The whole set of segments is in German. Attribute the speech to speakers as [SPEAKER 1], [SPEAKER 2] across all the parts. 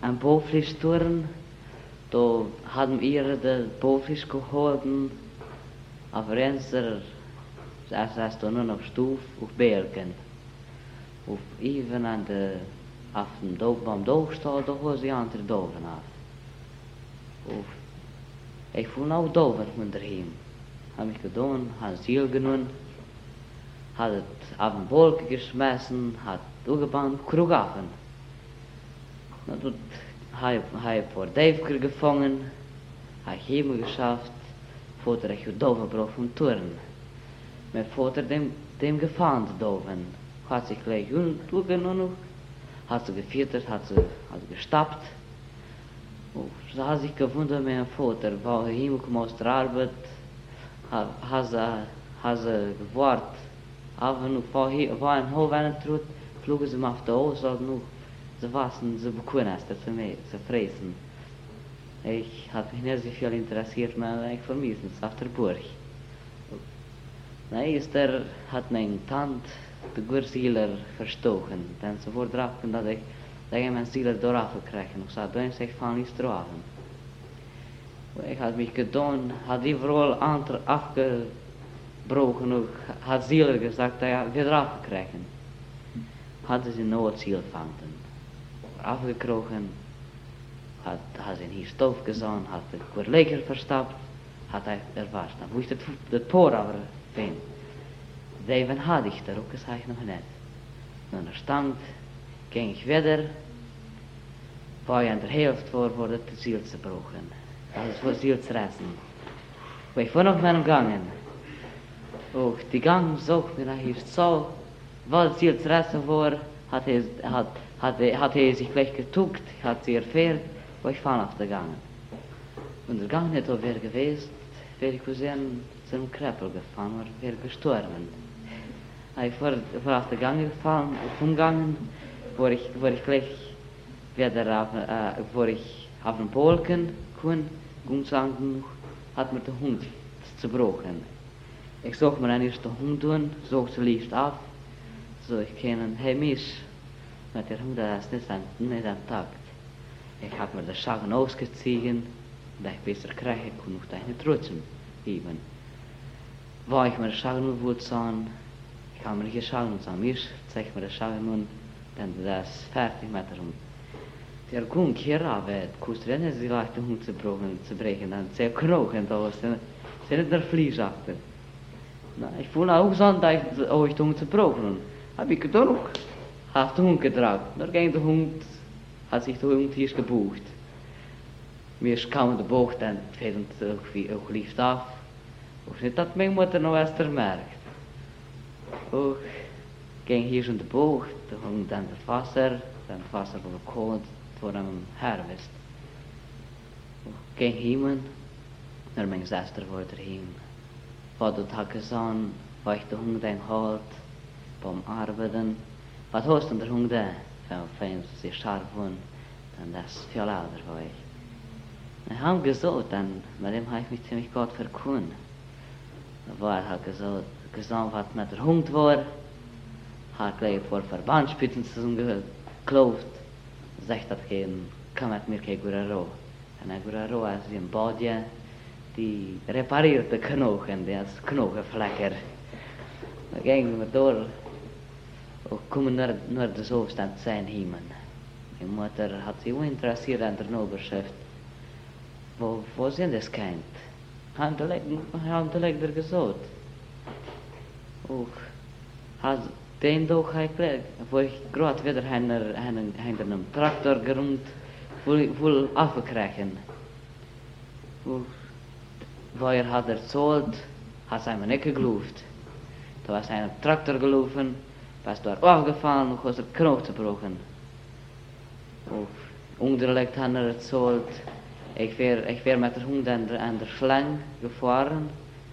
[SPEAKER 1] ein Bofisch-Turm. Da haben wir den Bofisch geholfen. Auf Renzer, das saß da nur auf Stuf, auf Bergen. Auf Iven an der, auf dem Dog, beim Dogstall, da war sie an der Dogen auf. Auf, ich fuhr noch Dogen von der Him. Hab mich gedohnt, hab Ziel genommen, hat es auf den Wolken geschmissen, hat Dogenbahn krug auf den Dogen. Na, dort habe ich vor Däfker gefangen, habe ich Himmel geschafft, Vater ich Doven brauch vom Turn. Mein Vater dem, dem gefahren zu Doven. Hat sich gleich durchgenommen, hat sie gefüttert, hat sie, hat sie gestappt. Und so hat sich gewundert mein Vater, weil er Himmel kam aus der Arbeit, hat, hat hat sie gewahrt, aber nur vor hier, war ein Hof einen Trut, flogen sie mir auf der Auswahl noch, sie wassen, bekommen es, zu mir, zu fressen. Ich hab mich nicht so viel interessiert, aber ich vermissen es auf der Burg. Na, ist er, hat mein Tant, der Gursieler, verstochen, denn sie wurde drauf, dass ich, dass ich mein Sieler darauf gekriegt und gesagt, du ich fall nicht drauf. Ich hab mich gedon, hat die Vroll andere abgebrochen und hat Sieler gesagt, dass er wir drauf gekriegt. Hat sie nur Ziel fanden. Aufgekrochen, hat hat in hier stof gezaun hat de kur leker verstapt hat er er was da wo ist det det por aber fein Zeven had ich da ook gesagt noch net nun er stand ging ich wieder. War an der Hälfte vor wurde die Ziel zerbrochen. Das war Ziel zerrissen weil ich vor noch meinem Gangen och die Gang sucht mir nach hier so. Weil Ziel zerrissen war hat er hat hat er, er sich gleich getuckt hat sie erfährt wo ich fahren auf der Gange. Und der Gange auch wer gewesen, wer ich gesehen, zu einem Kreppel gefahren, war wer gestorben. Ich war, war auf der Gange gefahren, auf umgangen, wo ich, wo ich gleich wieder auf, äh, wo ich auf den Polken kun, gumsangen, hat mir der Hund zerbrochen. Ich such mir einen ersten Hund tun, such sie liefst auf, so ich kenne, Misch, mit der Hund, das nicht ein, nicht ein Tag. Ich hab mir das Schagen ausgezogen, da ich besser kriege, kann ich deine Trutschen geben. Wo ich mir das Schagen zahen, ich hab mir nicht geschagen und zahen, ich zeig mir das Schagen nun, denn das fertig mit der Hund. Der Gung hier aber, kust rennen sie leicht den Hund zu brechen, zu brechen, dann sehr knochen da was, nicht der Flies achter. Na, ich fuhr auch so, da ich, ich den Hund zu brechen, hab ich gedacht, hab den Hund getragen, da ging der Hund hat sich da irgendwie gebucht. Mir ist kaum der Buch, dann fehlt uns irgendwie auch lief auf. Und nicht, dass meine Mutter noch erst merkt. Und ging hier schon der Buch, da hing dann das Wasser, dann das Wasser wurde gekocht vor einem Herbst. Und ging himen, nur meine Schwester wurde hin. Vater hat gesagt, weil ich der Hunger dein Halt beim Arbeiten. Was hast du denn der Hunger da? Wenn fein sie scharf wurden, dann das für alle Alter war ich. Ich habe gesagt, dann, mit dem habe ich mich ziemlich gut verkunden. Da war er halt gesagt, gesagt, was mit der Hund war, hat gleich vor Verbandspitzen zu tun geklopft, sagt das gehen, komm mit mir kein guter Roh. Und ein guter Roh ist wie ein Bodje, die reparierte Knochen, die als Knochenflecker. Da gingen wir durch, das Aufstand zu sein Hiemen. Die Mutter hat sich auch interessiert an der Noberschaft. Wo, wo sind das Kind? Haben die Leute, haben. Och, hat den doch gekriegt, wo ich gerade wieder hinter einem Traktor gerund, wohl, wohl aufgekriegen. Och, wo er hat erzählt, hat er mir nicht geglaubt. Da war ein Traktor gelaufen, was dort aufgefallen, unser Knochen gebrochen. Und unglücklich hat er erzählt, ich wäre ich wär mit der Hund an der, an der Schlange gefahren,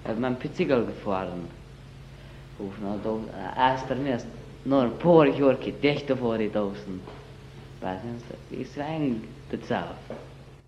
[SPEAKER 1] mit meinem Pizzigel gefahren. Und dann erst er mir nur ein paar Jahre Gedichte vor die Dosen. Was ist das? Ich zwang das auf.